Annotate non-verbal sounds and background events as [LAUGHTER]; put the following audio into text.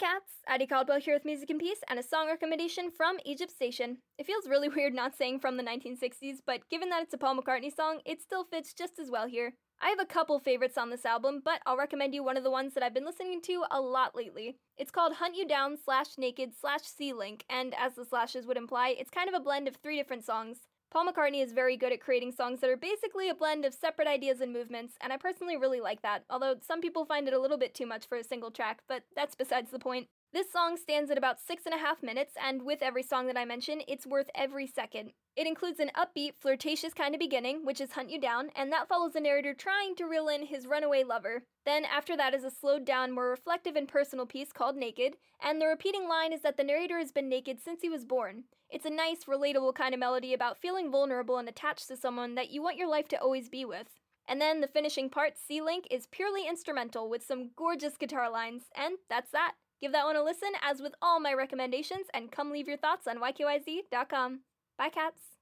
cats! Addie Caldwell here with Music and Peace and a song recommendation from Egypt Station. It feels really [LAUGHS] weird not saying from the 1960s, but given that it's a Paul McCartney song, it still fits just as well here. I have a couple favorites on this album, but I'll recommend you one of the ones that I've been listening to a lot lately. It's called Hunt You Down slash Naked slash C-Link, and as the slashes would imply, it's kind of a blend of three different songs. Paul McCartney is very good at creating songs that are basically a blend of separate ideas and movements, and I personally really like that, although some people find it a little bit too much for a single track, but that's besides the point. This song stands at about six and a half minutes, and with every song that I mention, it's worth every second. It includes an upbeat, flirtatious kind of beginning, which is Hunt You Down, and that follows the narrator trying to reel in his runaway lover. Then, after that, is a slowed down, more reflective and personal piece called Naked, and the repeating line is that the narrator has been naked since he was born. It's a nice, relatable kind of melody about feeling vulnerable and attached to someone that you want your life to always be with. And then the finishing part, C-Link, is purely instrumental with some gorgeous guitar lines, and that's that. Give that one a listen, as with all my recommendations, and come leave your thoughts on yqyz.com. Bye, cats.